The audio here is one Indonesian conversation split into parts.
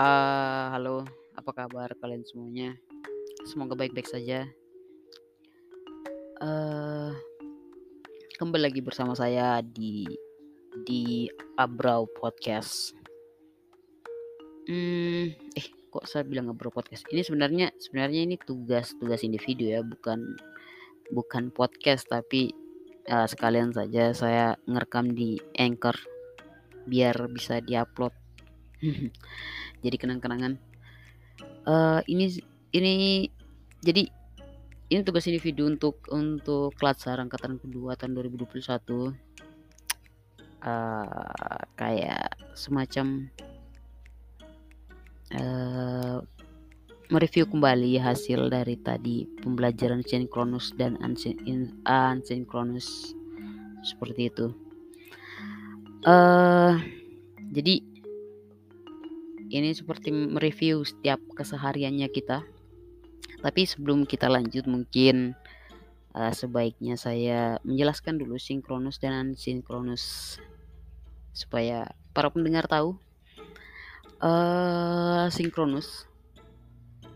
Uh, halo, apa kabar kalian semuanya? Semoga baik-baik saja. Uh, kembali lagi bersama saya di di Abrau Podcast. Hmm, eh kok saya bilang Abrau Podcast? Ini sebenarnya sebenarnya ini tugas tugas individu ya, bukan bukan podcast tapi uh, sekalian saja saya ngerekam di Anchor biar bisa diupload jadi kenang-kenangan. Uh, ini ini jadi ini tugas individu untuk untuk Latsar angkatan kedua tahun 2021 uh, eh, kayak semacam uh, mereview kembali hasil dari tadi pembelajaran sinkronus dan asinkronus seperti itu. Uh, jadi ini seperti mereview setiap kesehariannya kita. Tapi sebelum kita lanjut mungkin uh, sebaiknya saya menjelaskan dulu sinkronus dan sinkronus supaya para pendengar tahu. Uh, sinkronus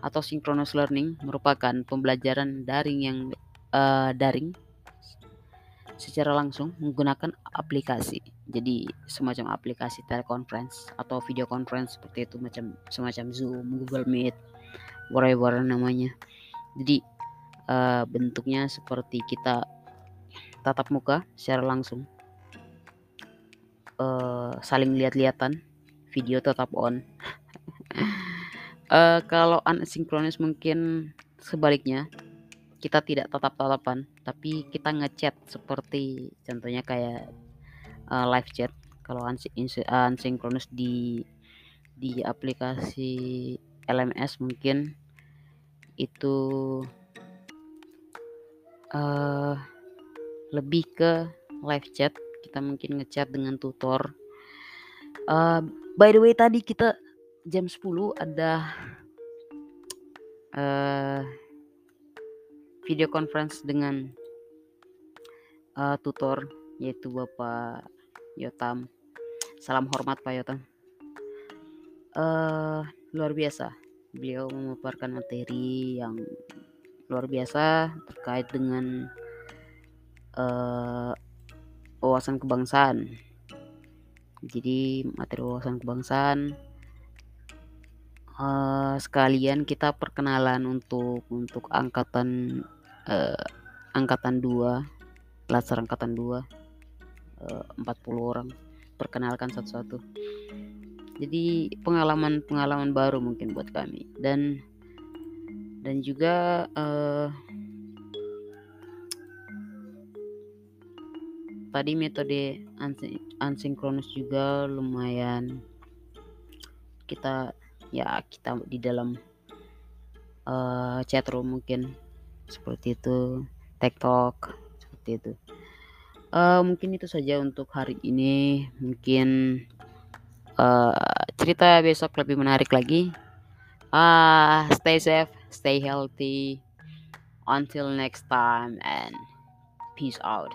atau synchronous learning merupakan pembelajaran daring yang uh, daring secara langsung menggunakan aplikasi jadi semacam aplikasi teleconference atau video conference seperti itu macam semacam Zoom, Google Meet, whatever namanya. Jadi uh, bentuknya seperti kita tatap muka secara langsung, uh, saling lihat-lihatan, video tetap on. uh, kalau asinkronis mungkin sebaliknya kita tidak tatap-tatapan tapi kita ngechat seperti contohnya kayak uh, live chat. Kalau unsynchronous di di aplikasi LMS mungkin itu uh, lebih ke live chat. Kita mungkin ngechat dengan tutor. Uh, by the way tadi kita jam 10 ada uh, video conference dengan uh, tutor yaitu Bapak Yotam. Salam hormat Pak Yotam. Uh, luar biasa. Beliau memaparkan materi yang luar biasa terkait dengan uh, wawasan kebangsaan. Jadi materi wawasan kebangsaan uh, sekalian kita perkenalan untuk untuk angkatan uh, angkatan 2 laser angkatan 2 40 orang. Perkenalkan satu-satu. Jadi pengalaman-pengalaman baru mungkin buat kami. Dan dan juga uh, tadi metode asinkronus juga lumayan. Kita ya kita di dalam uh, chat room mungkin. Seperti itu. TikTok seperti itu. Uh, mungkin itu saja untuk hari ini. Mungkin uh, cerita besok lebih menarik lagi. Uh, stay safe stay healthy. Until next time and peace out